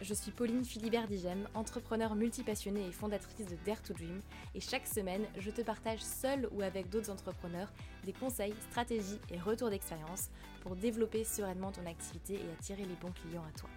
Je suis Pauline Philibert Digem, entrepreneur multipassionnée et fondatrice de Dare to Dream, et chaque semaine, je te partage seul ou avec d'autres entrepreneurs des conseils, stratégies et retours d'expérience pour développer sereinement ton activité et attirer les bons clients à toi.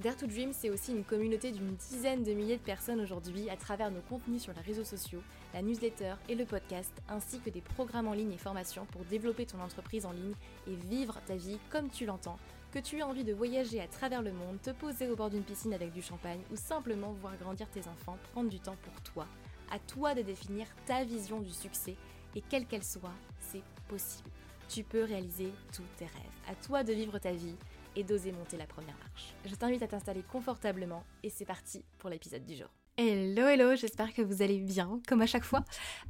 Dare to Dream, c'est aussi une communauté d'une dizaine de milliers de personnes aujourd'hui à travers nos contenus sur les réseaux sociaux, la newsletter et le podcast, ainsi que des programmes en ligne et formations pour développer ton entreprise en ligne et vivre ta vie comme tu l'entends, que tu aies envie de voyager à travers le monde, te poser au bord d'une piscine avec du champagne ou simplement voir grandir tes enfants, prendre du temps pour toi. À toi de définir ta vision du succès et quelle qu'elle soit, c'est possible. Tu peux réaliser tous tes rêves. À toi de vivre ta vie et d'oser monter la première marche. Je t'invite à t'installer confortablement et c'est parti pour l'épisode du jour. Hello hello, j'espère que vous allez bien, comme à chaque fois.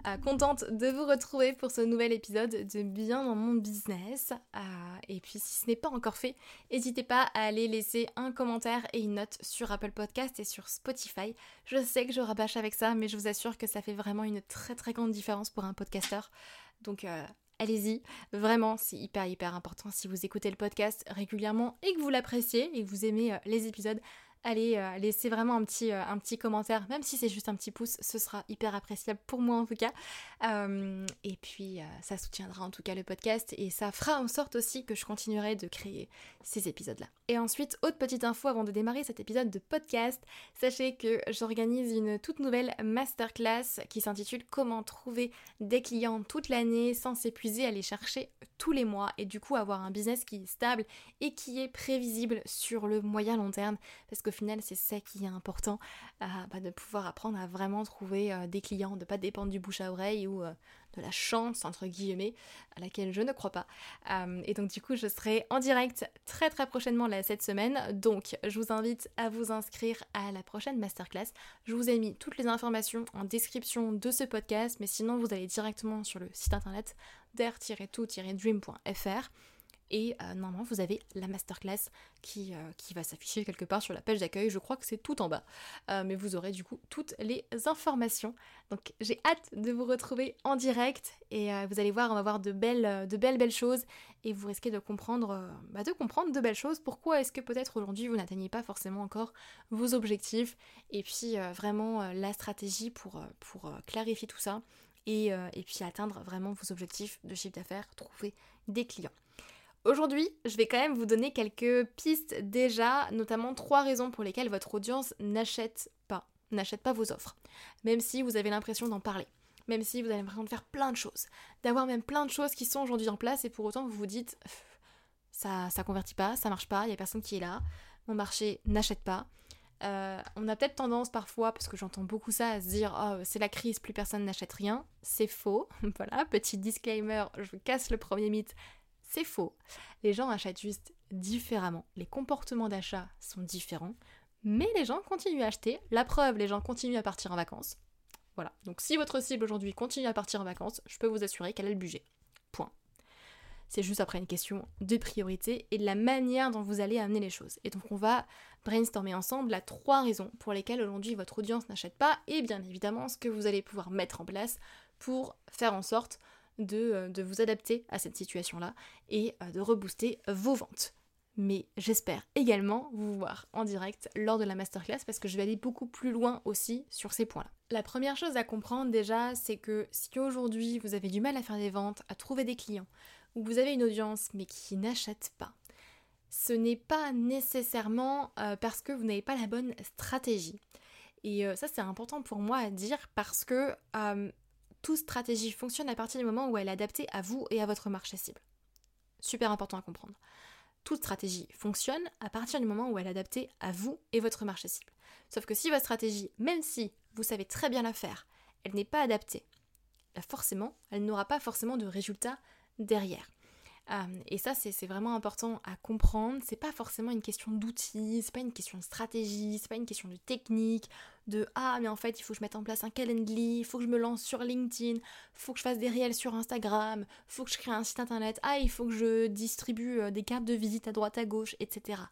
Euh, contente de vous retrouver pour ce nouvel épisode de Bien dans mon business. Euh, et puis si ce n'est pas encore fait, n'hésitez pas à aller laisser un commentaire et une note sur Apple Podcast et sur Spotify. Je sais que je rabâche avec ça, mais je vous assure que ça fait vraiment une très très grande différence pour un podcasteur. Donc euh, allez-y. Vraiment, c'est hyper hyper important si vous écoutez le podcast régulièrement et que vous l'appréciez et que vous aimez les épisodes allez euh, laissez vraiment un petit, euh, un petit commentaire, même si c'est juste un petit pouce, ce sera hyper appréciable pour moi en tout cas. Euh, et puis ça soutiendra en tout cas le podcast et ça fera en sorte aussi que je continuerai de créer ces épisodes-là. Et ensuite, autre petite info avant de démarrer cet épisode de podcast, sachez que j'organise une toute nouvelle masterclass qui s'intitule Comment trouver des clients toute l'année sans s'épuiser à les chercher tous les mois et du coup avoir un business qui est stable et qui est prévisible sur le moyen long terme au final c'est ça qui est important, euh, bah, de pouvoir apprendre à vraiment trouver euh, des clients, de pas dépendre du bouche à oreille ou euh, de la chance entre guillemets, à laquelle je ne crois pas. et donc du coup je serai en direct très très prochainement là, cette semaine, donc je vous invite à vous inscrire à la prochaine masterclass. Je vous ai mis toutes les informations en description de ce podcast, mais sinon vous allez directement sur le site internet der-tout-dream.fr et euh, normalement, vous avez la masterclass qui, euh, qui va s'afficher quelque part sur la page d'accueil. Je crois que c'est tout en bas. Euh, mais vous aurez du coup toutes les informations. Donc j'ai hâte de vous retrouver en direct. Et vous allez voir, on va voir de belles, de belles, belles choses. Et vous risquez de comprendre, bah, de comprendre de belles choses. Pourquoi est-ce que peut-être aujourd'hui vous n'atteignez pas forcément encore vos objectifs? Et puis vraiment la stratégie pour, pour clarifier tout ça. Et, et puis atteindre vraiment vos objectifs de chiffre d'affaires, trouver des clients. Aujourd'hui, je vais quand même vous donner quelques pistes déjà, notamment trois raisons pour lesquelles votre audience n'achète pas, n'achète pas vos offres, même si vous avez l'impression d'en parler même si vous avez l'impression de faire plein de choses, d'avoir même plein de choses qui sont aujourd'hui en place et pour autant vous vous dites ça ça convertit pas, ça marche pas, il y a personne qui est là, mon marché n'achète pas. Euh, on a peut-être tendance parfois, parce que j'entends beaucoup ça, à se dire oh, c'est la crise, plus personne n'achète rien. C'est faux. voilà, petit disclaimer, je casse le premier mythe. C'est faux. Les gens achètent juste différemment. Les comportements d'achat sont différents. Mais les gens continuent à acheter. La preuve, les gens continuent à partir en vacances. Voilà. Donc si votre cible aujourd'hui continue à partir en vacances, je peux vous assurer qu'elle a le budget. Point. C'est juste après une question de priorité et de la manière dont vous allez amener les choses. Et donc on va brainstormer ensemble la trois raisons pour lesquelles aujourd'hui votre audience n'achète pas et bien évidemment ce que vous allez pouvoir mettre en place pour faire en sorte euh, de, vous adapter à cette situation-là et euh, de rebooster vos ventes. Mais j'espère également vous voir en direct lors de la masterclass parce que je vais aller beaucoup plus loin aussi sur ces points-là. La première chose à comprendre déjà, c'est que si aujourd'hui vous avez du mal à faire des ventes, à trouver des clients, ou vous avez une audience mais qui n'achète pas, ce n'est pas nécessairement euh, parce que vous n'avez pas la bonne stratégie. Et ça c'est important pour moi à dire parce que toute stratégie fonctionne à partir du moment où elle est adaptée à vous et à votre marché cible. Super important à comprendre. Toute stratégie fonctionne à partir du moment où elle est adaptée à vous et votre marché cible. Sauf que si votre stratégie, même si vous savez très bien la faire, elle n'est pas adaptée, forcément, elle n'aura pas forcément de résultats derrière. Et ça, c'est vraiment important à comprendre. C'est pas forcément une question d'outils, c'est pas une question de stratégie, c'est pas une question de technique, de ah, mais en fait, il faut que je mette en place un calendly, il faut que je me lance sur LinkedIn, faut que je fasse des réels sur Instagram, faut que je crée un site internet, ah, il faut que je distribue euh, des cartes de visite à droite à gauche, etc.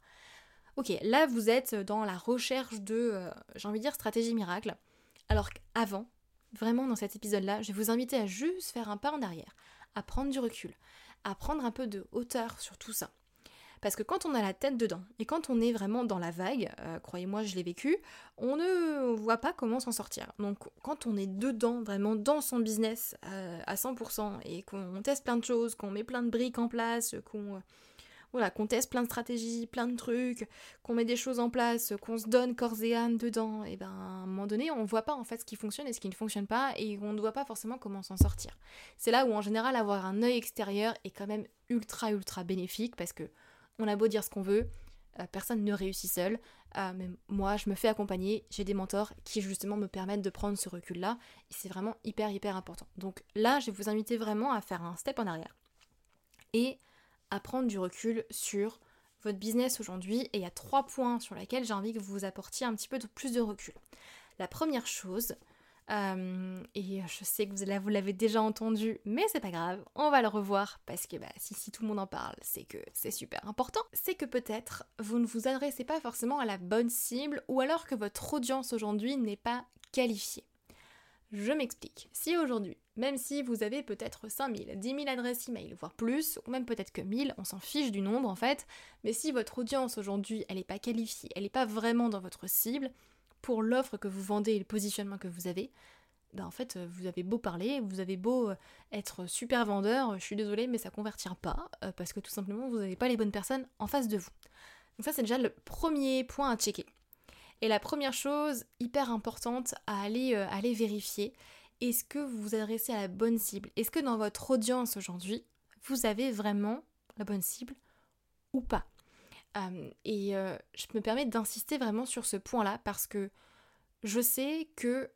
Ok, là vous êtes dans la recherche de, euh, j'ai envie de dire, stratégie miracle. Alors qu'avant, vraiment dans cet épisode-là, je vais vous inviter à juste faire un pas en arrière, à prendre du recul, à prendre un peu de hauteur sur tout ça. Parce que quand on a la tête dedans et quand on est vraiment dans la vague, euh, croyez-moi, je l'ai vécu, on ne voit pas comment s'en sortir. Donc quand on est dedans, vraiment dans son business euh, à 100% et qu'on teste plein de choses, qu'on met plein de briques en place, qu'on qu'on teste plein de stratégies, plein de trucs, qu'on met des choses en place, qu'on se donne corps et âme dedans, et ben à un moment donné, on voit pas en fait ce qui fonctionne et ce qui ne fonctionne pas, et on ne voit pas forcément comment s'en sortir. C'est là où en général avoir un œil extérieur est quand même ultra ultra bénéfique parce que on a beau dire ce qu'on veut, euh, personne ne réussit seul. Euh, moi, je me fais accompagner, j'ai des mentors qui justement me permettent de prendre ce recul-là, et c'est vraiment hyper hyper important. Donc là, je vais vous inviter vraiment à faire un step en arrière et prendre du recul sur votre business aujourd'hui. Et il y a trois points sur lesquels j'ai envie que vous apportiez un petit peu plus de recul. La première chose, euh, et je sais que vous, l'avez déjà entendu, mais c'est pas grave, on va le revoir parce que bah, si tout le monde en parle, c'est que c'est super important. C'est que peut-être vous ne vous adressez pas forcément à la bonne cible ou alors que votre audience aujourd'hui n'est pas qualifiée. Je m'explique. Si aujourd'hui, même si vous avez peut-être 5000, 10 000 adresses email, voire plus, ou même peut-être que 1000, on s'en fiche du nombre en fait, mais si votre audience aujourd'hui, elle n'est pas qualifiée, elle n'est pas vraiment dans votre cible, pour l'offre que vous vendez et le positionnement que vous avez, ben en fait, vous avez beau parler, vous avez beau euh, être super vendeur, je suis désolée, mais ça convertira pas, euh, parce que tout simplement, vous n'avez pas les bonnes personnes en face de vous. Donc ça, c'est déjà le premier point à checker. Et la première chose hyper importante à aller, euh, aller vérifier, est-ce que vous vous adressez à la bonne cible? Est-ce que dans votre audience aujourd'hui, vous avez vraiment la bonne cible ou pas? Euh, Et euh, je me permets d'insister vraiment sur ce point-là parce que je sais que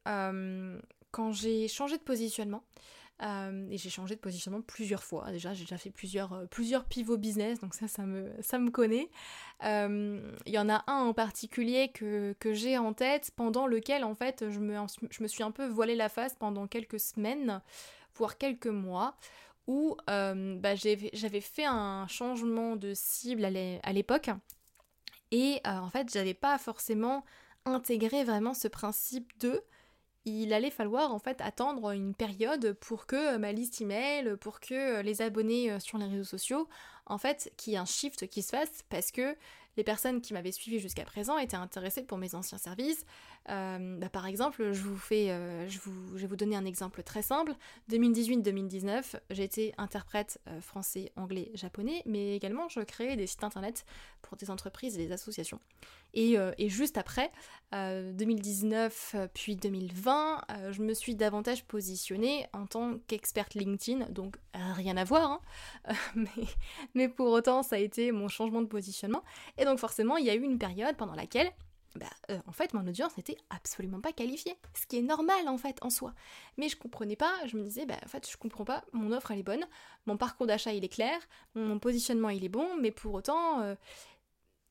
quand j'ai changé de positionnement, euh, et j'ai changé de positionnement plusieurs fois. Déjà, j'ai déjà fait plusieurs, euh, plusieurs pivots business, donc ça, ça me, ça me connaît. Euh, il y en a un en particulier que, que j'ai en tête, pendant lequel, en fait, je me, je me suis un peu voilé la face pendant quelques semaines, voire quelques mois, où bah, j'avais fait un changement de cible à l'époque. Et en fait, j'avais pas forcément intégré vraiment ce principe de il allait falloir en fait attendre une période pour que ma liste email, pour que les abonnés euh, sur les réseaux sociaux, en fait, qu'il y ait un shift qui se fasse parce que les personnes qui m'avaient suivi jusqu'à présent étaient intéressées pour mes anciens services. Euh, bah, par exemple, je vous fais, euh, je, vous, vais vous donner un exemple très simple. 2018-2019, j'étais interprète français, anglais, japonais, mais également je créais des sites internet pour des entreprises et des associations. Euh, et, juste après, 2019 euh, puis 2020, euh, je me suis davantage positionnée en tant qu'experte LinkedIn, donc rien à voir, hein. mais, pour autant ça a été mon changement de positionnement. Et donc forcément, il y a eu une période pendant laquelle bah, en fait, mon audience n'était absolument pas qualifiée. Ce qui est normal, en fait, en soi. Mais je comprenais pas, je me disais, bah, en fait, je comprends pas, mon offre, elle est bonne, mon parcours d'achat, il est clair, mon positionnement, il est bon, mais pour autant,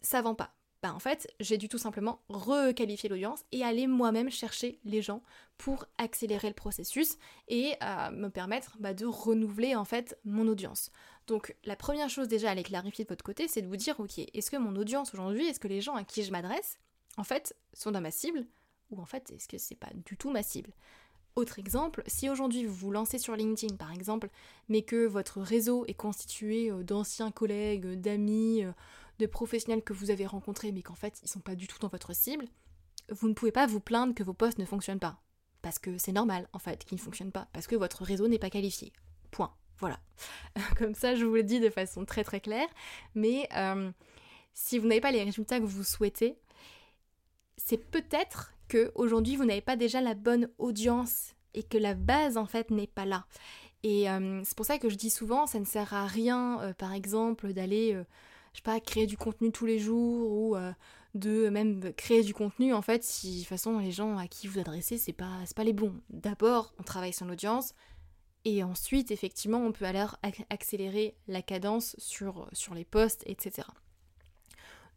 ça vend pas bah en fait, j'ai dû tout simplement requalifier l'audience et aller moi-même chercher les gens pour accélérer le processus et euh, me permettre bah, de renouveler en fait mon audience. Donc la première chose déjà à aller clarifier de votre côté, c'est de vous dire ok, est-ce que mon audience aujourd'hui, est-ce que les gens à qui je m'adresse, en fait, sont dans ma cible ou en fait est-ce que c'est pas du tout ma cible? Autre exemple, si aujourd'hui vous vous lancez sur LinkedIn par exemple, mais que votre réseau est constitué euh, d'anciens collègues, d'amis, euh, de professionnels que vous avez rencontrés mais qu'en fait ils sont pas du tout dans votre cible, vous ne pouvez pas vous plaindre que vos posts ne fonctionnent pas. Parce que c'est normal en fait qu'ils ne fonctionnent pas, parce que votre réseau n'est pas qualifié. Point. Voilà. Comme ça je vous le dis de façon très très claire. Mais euh, si vous n'avez pas les résultats que vous souhaitez, c'est peut-être que aujourd'hui vous n'avez pas déjà la bonne audience et que la base en fait n'est pas là. Et euh, c'est pour ça que je dis souvent, ça ne sert à rien, euh, par exemple, d'aller pas, créer du contenu tous les jours ou euh, de même créer du contenu en fait si de toute façon les gens à qui vous adressez c'est pas, pas les bons. D'abord on travaille son audience et ensuite effectivement on peut alors accélérer la cadence sur, sur les posts etc.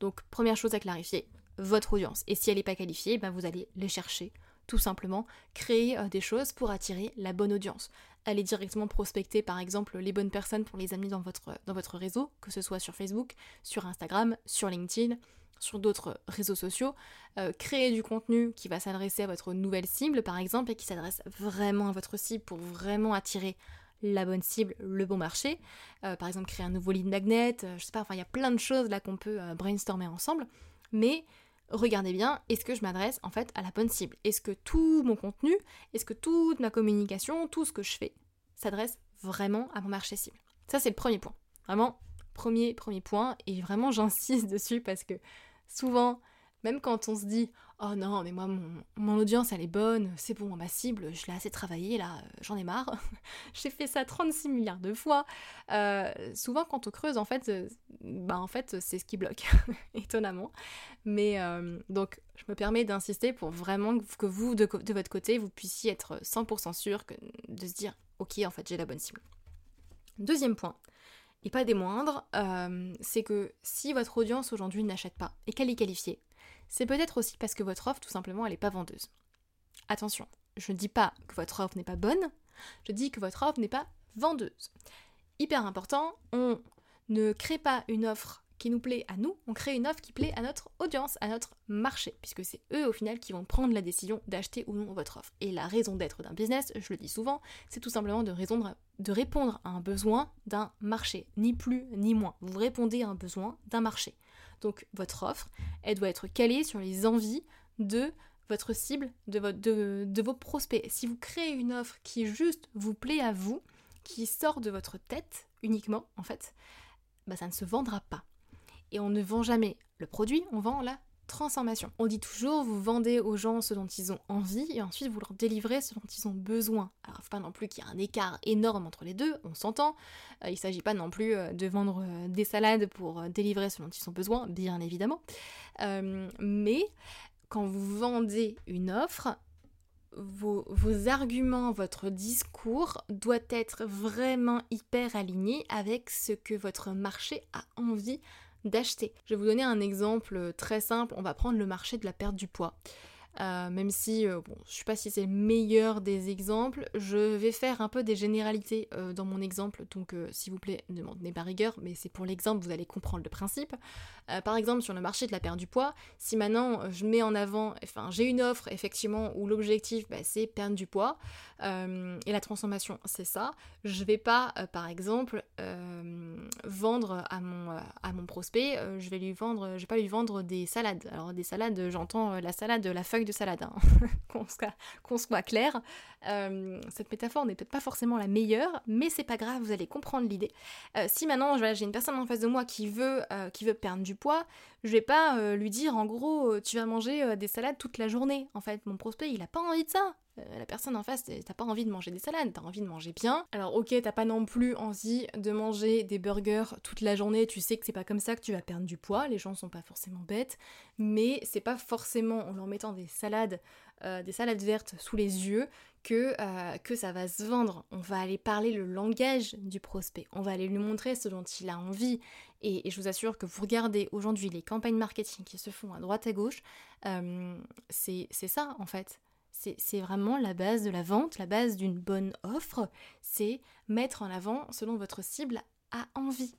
Donc première chose à clarifier, votre audience. Et si elle n'est pas qualifiée, ben, vous allez les chercher tout simplement, créer euh, des choses pour attirer la bonne audience allez directement prospecter par exemple les bonnes personnes pour les amener dans votre, réseau, que ce soit sur Facebook, sur Instagram, sur LinkedIn, sur d'autres réseaux sociaux, euh, créer du contenu qui va s'adresser à votre nouvelle cible par exemple et qui s'adresse vraiment à votre cible pour vraiment attirer la bonne cible, le bon marché. Euh, par exemple, créer un nouveau lead magnet, je sais pas, enfin il y a plein de choses là qu'on peut brainstormer ensemble. Mais regardez bien, est-ce que je m'adresse en fait à la bonne cible? Est-ce que tout mon contenu, est-ce que toute ma communication, tout ce que je fais s'adresse vraiment à mon marché cible? Ça c'est le premier point. Vraiment, premier, premier point. Et vraiment j'insiste dessus parce que souvent, même quand on se dit Oh non, mais moi, mon, audience, elle est bonne, c'est bon, ma cible, je l'ai assez travaillé, là, euh, j'en ai marre. J'ai fait ça 36 milliards de fois. Euh, souvent, quand on creuse, en fait, euh, bah, en fait, c'est ce qui bloque, étonnamment. Mais donc, je me permets d'insister pour vraiment que vous, de, de, votre côté, vous puissiez être 100% sûr que, de se dire Ok, en fait, j'ai la bonne cible. Deuxième point, et pas des moindres, c'est que si votre audience aujourd'hui n'achète pas et qu'elle est qualifiée, c'est peut-être aussi parce que votre offre, tout simplement, elle n'est pas vendeuse. Attention, je ne dis pas que votre offre n'est pas bonne, je dis que votre offre n'est pas vendeuse. Hyper important, on ne crée pas une offre qui nous plaît à nous, on crée une offre qui plaît à notre audience, à notre marché, puisque c'est eux au final qui vont prendre la décision d'acheter ou non votre offre. Et la raison d'être d'un business, je le dis souvent, c'est tout simplement de, de répondre à un besoin d'un marché, ni plus ni moins. Vous répondez à un besoin d'un marché. Donc votre offre, elle doit être calée sur les envies de votre cible, de, vos prospects. Si vous créez une offre qui juste vous plaît à vous, qui sort de votre tête uniquement, en fait, bah ça ne se vendra pas. Et on ne vend jamais le produit, on vend la On dit toujours, vous vendez aux gens ce dont ils ont envie et ensuite vous leur délivrez ce dont ils ont besoin. Alors, faut pas non plus qu'il y ait un écart énorme entre les deux, on s'entend. Euh, il ne s'agit pas non plus euh, de vendre euh, des salades pour délivrer ce dont ils ont besoin, bien évidemment. mais quand vous vendez une offre, vos, vos, arguments, votre discours doit être vraiment hyper aligné avec ce que votre marché a envie d'acheter. Je vais vous donner un exemple très simple, on va prendre le marché de la perte du poids. Euh, même si, euh, bon, je sais pas si c'est le meilleur des exemples, je vais faire un peu des généralités euh, dans mon exemple, donc s'il vous plaît, ne m'en tenez pas rigueur, mais c'est pour l'exemple, vous allez comprendre le principe. par exemple, sur le marché de la perte du poids, si maintenant je mets en avant, enfin j'ai une offre effectivement où l'objectif bah, c'est perdre du poids, et la transformation c'est ça, je vais pas, par exemple, vendre à mon, à mon prospect, je vais vais pas lui vendre des salades. Alors des salades, j'entends la salade, la feuille de salade, hein. qu'on soit, clair. Euh, cette métaphore n'est peut-être pas forcément la meilleure, mais c'est pas grave, vous allez comprendre l'idée. Euh, si maintenant j'ai une personne en face de moi qui veut, euh, qui veut perdre du poids, je vais pas lui dire en gros tu vas manger des salades toute la journée. En fait, mon prospect il a pas envie de ça. La personne en face, t'as pas envie de manger des salades, t'as envie de manger bien. Alors ok, t'as pas non plus envie de manger des burgers toute la journée, tu sais que c'est pas comme ça que tu vas perdre du poids, les gens sont pas forcément bêtes, mais c'est pas forcément en leur mettant des salades, euh, des salades vertes sous les yeux que, euh, que ça va se vendre. On va aller parler le langage du prospect, on va aller lui montrer ce dont il a envie. Et, je vous assure que vous regardez aujourd'hui les campagnes marketing qui se font à droite à gauche, euh, c'est ça en fait. C'est vraiment la base de la vente, la base d'une bonne offre, c'est mettre en avant ce dont votre cible a envie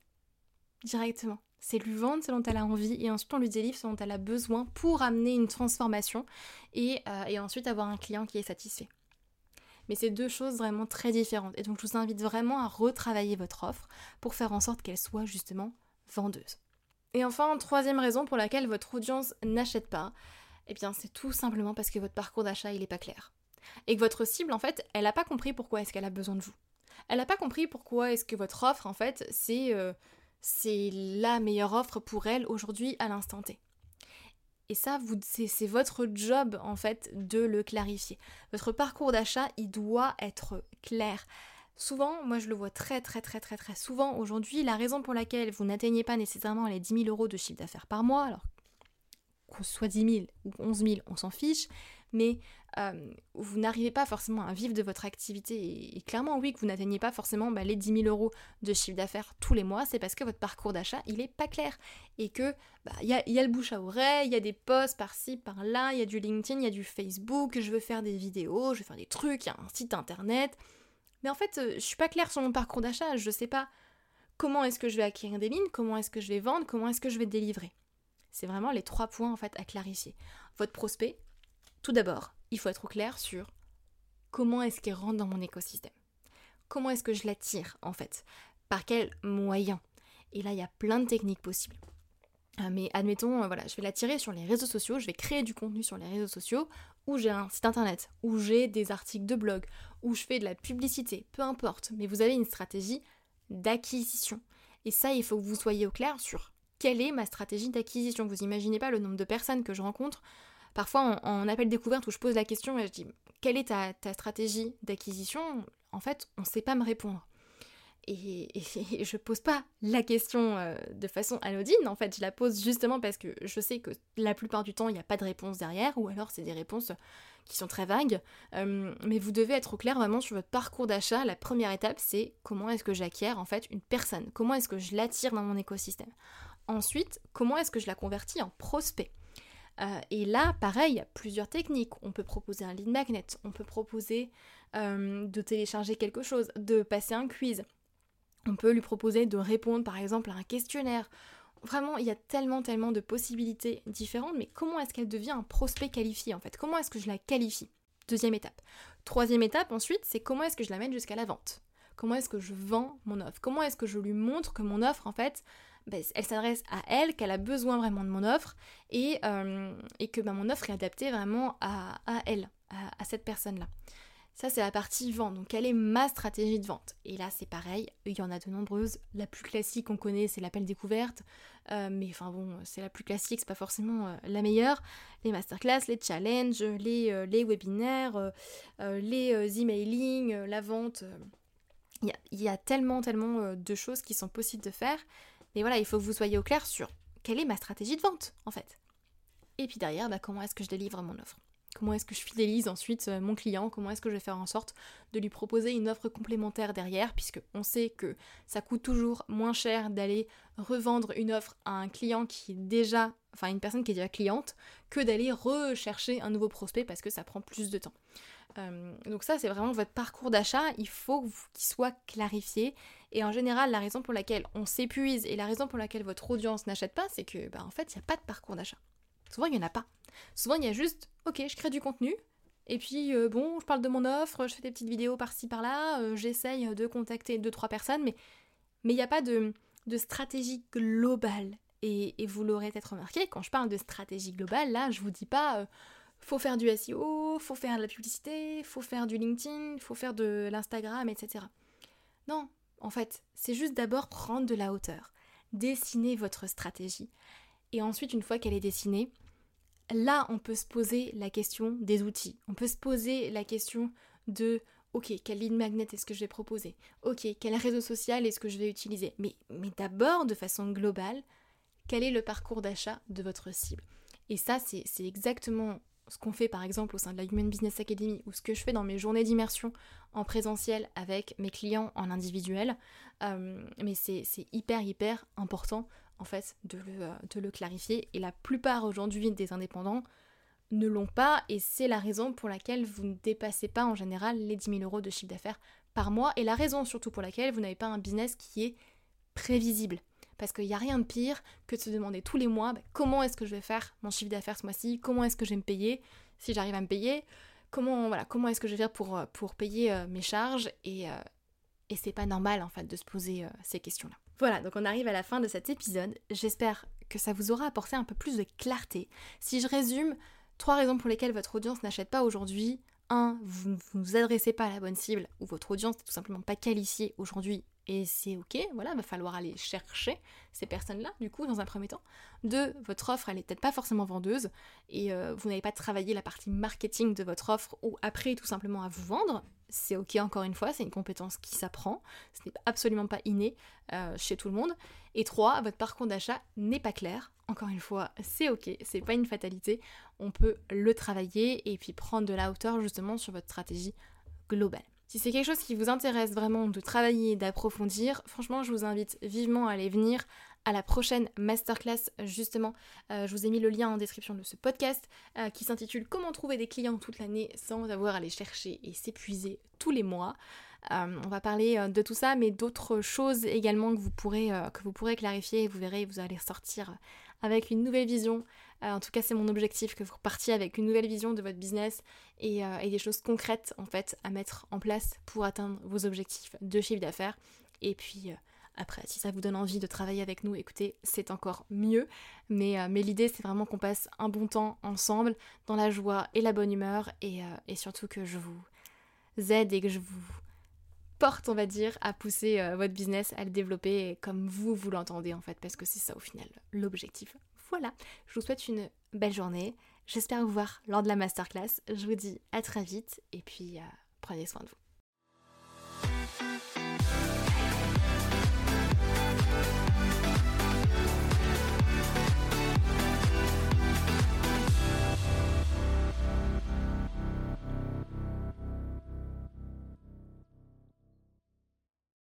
directement c'est lui vendre ce dont elle a envie et ensuite on lui délivre ce dont elle a besoin pour amener une transformation et, euh, et ensuite avoir un client qui est satisfait. Mais c'est deux choses vraiment très différentes et donc je vous invite vraiment à retravailler votre offre pour faire en sorte qu'elle soit justement vendeuse. Et enfin, troisième raison pour laquelle votre audience n'achète pas, eh bien c'est tout simplement parce que votre parcours d'achat il n'est pas clair. Et que votre cible en fait, elle n'a pas compris pourquoi est-ce qu'elle a besoin de vous. Elle n'a pas compris pourquoi est-ce que votre offre en fait c'est... Euh, c'est la meilleure offre pour elle aujourd'hui à l'instant T. Et ça, c'est votre job en fait de le clarifier. Votre parcours d'achat, il doit être clair. Souvent, moi je le vois très très très très très souvent aujourd'hui, la raison pour laquelle vous n'atteignez pas nécessairement les 10 000 euros de chiffre d'affaires par mois, alors qu'on soit 10 000 ou 11 000, on s'en fiche, mais euh, vous n'arrivez pas forcément à vivre de votre activité. Et, clairement, oui, que vous n'atteignez pas forcément bah, les 10 000 euros de chiffre d'affaires tous les mois, c'est parce que votre parcours d'achat, il est pas clair. Et que bah, y, a, le bouche à oreille, il y a des posts par-ci, par-là, il y a du LinkedIn, il y a du Facebook, je veux faire des vidéos, je veux faire des trucs, il y a un site internet. Mais en fait, euh, je suis pas claire sur mon parcours d'achat, je sais pas comment est-ce que je vais acquérir des lignes, comment est-ce que je vais vendre, comment est-ce que je vais délivrer. C'est vraiment les trois points en fait à clarifier. Votre prospect, tout d'abord, il faut être au clair sur comment est-ce qu'il rentre dans mon écosystème. Comment est-ce que je l'attire en fait? Par quels moyens? Et là, il y a plein de techniques possibles. Euh, mais admettons, euh, voilà, je vais l'attirer sur les réseaux sociaux, je vais créer du contenu sur les réseaux sociaux, où j'ai un site internet, où j'ai des articles de blog, où je fais de la publicité, peu importe, mais vous avez une stratégie d'acquisition. Et ça, il faut que vous soyez au clair sur quelle est ma stratégie d'acquisition. Vous imaginez pas le nombre de personnes que je rencontre. Parfois, en, appel découverte où je pose la question et je dis quelle est ta, stratégie d'acquisition? En fait, on ne sait pas me répondre. Et, je pose pas la question euh, de façon anodine, en fait, je la pose justement parce que je sais que la plupart du temps, il n'y a pas de réponse derrière, ou alors c'est des réponses qui sont très vagues. Euh, mais vous devez être au clair vraiment sur votre parcours d'achat. La première étape, c'est comment est-ce que j'acquiers en fait une personne? Comment est-ce que je l'attire dans mon écosystème? Ensuite, comment est-ce que je la convertis en prospect euh, et là, pareil, il y a plusieurs techniques. On peut proposer un lead magnet, on peut proposer de télécharger quelque chose, de passer un quiz, on peut lui proposer de répondre par exemple à un questionnaire. Vraiment, il y a tellement, tellement de possibilités différentes, mais comment est-ce qu'elle devient un prospect qualifié en fait? Comment est-ce que je la qualifie? Deuxième étape. Troisième étape ensuite, c'est comment est-ce que je l'amène jusqu'à la vente? Comment est-ce que je vends mon offre? Comment est-ce que je lui montre que mon offre en fait, ben, elle s'adresse à elle, qu'elle a besoin vraiment de mon offre et, euh, et que ben, mon offre est adaptée vraiment à, elle, à cette personne-là. Ça, c'est la partie vente. Donc, quelle est ma stratégie de vente? Et là, c'est pareil, il y en a de nombreuses. La plus classique qu'on connaît, c'est l'appel découverte. Euh, mais enfin bon, c'est la plus classique, c'est pas forcément euh, la meilleure. Les masterclass, les challenges, les, les webinaires, les emailing, la vente. Il y, a tellement, tellement de choses qui sont possibles de faire. Mais voilà, il faut que vous soyez au clair sur quelle est ma stratégie de vente, en fait. Et puis derrière, bah, comment est-ce que je délivre mon offre? Comment est-ce que je fidélise ensuite euh, mon client? Comment est-ce que je vais faire en sorte de lui proposer une offre complémentaire derrière? Puisque on sait que ça coûte toujours moins cher d'aller revendre une offre à un client qui est déjà, enfin une personne qui est déjà cliente, que d'aller rechercher un nouveau prospect parce que ça prend plus de temps. Euh, donc ça, c'est vraiment votre parcours d'achat. Il faut qu'il soit clarifié. Et en général, la raison pour laquelle on s'épuise et la raison pour laquelle votre audience n'achète pas, c'est que, bah, en fait, il n'y a pas de parcours d'achat. Souvent, il n'y en a pas. Souvent, il y a juste, ok, je crée du contenu, et puis, euh, bon, je parle de mon offre, je fais des petites vidéos par-ci par-là, euh, j'essaye de contacter deux, trois personnes, mais il n'y a pas de, stratégie globale. Et, vous l'aurez peut-être remarqué, quand je parle de stratégie globale, là, je vous dis pas, euh, faut faire du SEO, faut faire de la publicité, faut faire du LinkedIn, faut faire de l'Instagram, etc. Non, en fait, c'est juste d'abord prendre de la hauteur, dessiner votre stratégie. Et ensuite, une fois qu'elle est dessinée, là, on peut se poser la question des outils. On peut se poser la question de ok, quelle ligne magnet est-ce que je vais proposer? Ok, quel réseau social est-ce que je vais utiliser? Mais, mais d'abord, de façon globale, quel est le parcours d'achat de votre cible? Et ça, c'est exactement ce qu'on fait par exemple au sein de la Human Business Academy ou ce que je fais dans mes journées d'immersion en présentiel avec mes clients en individuel. Euh, mais c'est hyper, hyper important en fait de le, euh, de le clarifier. Et la plupart aujourd'hui des indépendants ne l'ont pas et c'est la raison pour laquelle vous ne dépassez pas en général les 10 000 euros de chiffre d'affaires par mois et la raison surtout pour laquelle vous n'avez pas un business qui est prévisible. Parce qu'il n'y a rien de pire que de se demander tous les mois bah, comment est-ce que je vais faire mon chiffre d'affaires ce mois-ci, comment est-ce que je vais me payer, si j'arrive à me payer, comment, voilà, comment est-ce que je vais faire pour, euh, payer euh, mes charges et, et c'est pas normal en fait de se poser ces questions-là. Voilà, donc on arrive à la fin de cet épisode. J'espère que ça vous aura apporté un peu plus de clarté. Si je résume, trois raisons pour lesquelles votre audience n'achète pas aujourd'hui. 1. Vous ne vous adressez pas à la bonne cible ou votre audience n'est tout simplement pas qualifiée aujourd'hui et c'est ok, voilà, va falloir aller chercher ces personnes-là, du coup, dans un premier temps. Deux, votre offre, elle est peut-être pas forcément vendeuse, et euh, vous n'avez pas travaillé la partie marketing de votre offre, ou après tout simplement à vous vendre, c'est ok encore une fois, c'est une compétence qui s'apprend, ce n'est absolument pas inné euh, chez tout le monde. Et trois, votre parcours d'achat n'est pas clair, encore une fois, c'est ok, c'est pas une fatalité, on peut le travailler et puis prendre de la hauteur justement sur votre stratégie globale. Si c'est quelque chose qui vous intéresse vraiment de travailler, d'approfondir, franchement, je vous invite vivement à aller venir à la prochaine masterclass justement. Euh, je vous ai mis le lien en description de ce podcast euh, qui s'intitule Comment trouver des clients toute l'année sans avoir à les chercher et s'épuiser tous les mois. Euh, on va parler de tout ça, mais d'autres choses également que vous pourrez, que vous pourrez clarifier. Vous verrez, vous allez sortir avec une nouvelle vision. Euh, en tout cas, c'est mon objectif que vous repartiez avec une nouvelle vision de votre business et, euh, et, des choses concrètes en fait à mettre en place pour atteindre vos objectifs de chiffre d'affaires. Et puis après, si ça vous donne envie de travailler avec nous, écoutez, c'est encore mieux. Mais, euh, l'idée, c'est vraiment qu'on passe un bon temps ensemble, dans la joie et la bonne humeur, et, euh, surtout que je vous aide et que je vous porte, on va dire, à pousser euh, votre business, à le développer comme vous, vous l'entendez en fait, parce que c'est ça au final l'objectif. Voilà, je vous souhaite une belle journée. J'espère vous voir lors de la masterclass. Je vous dis à très vite, et puis prenez soin de vous.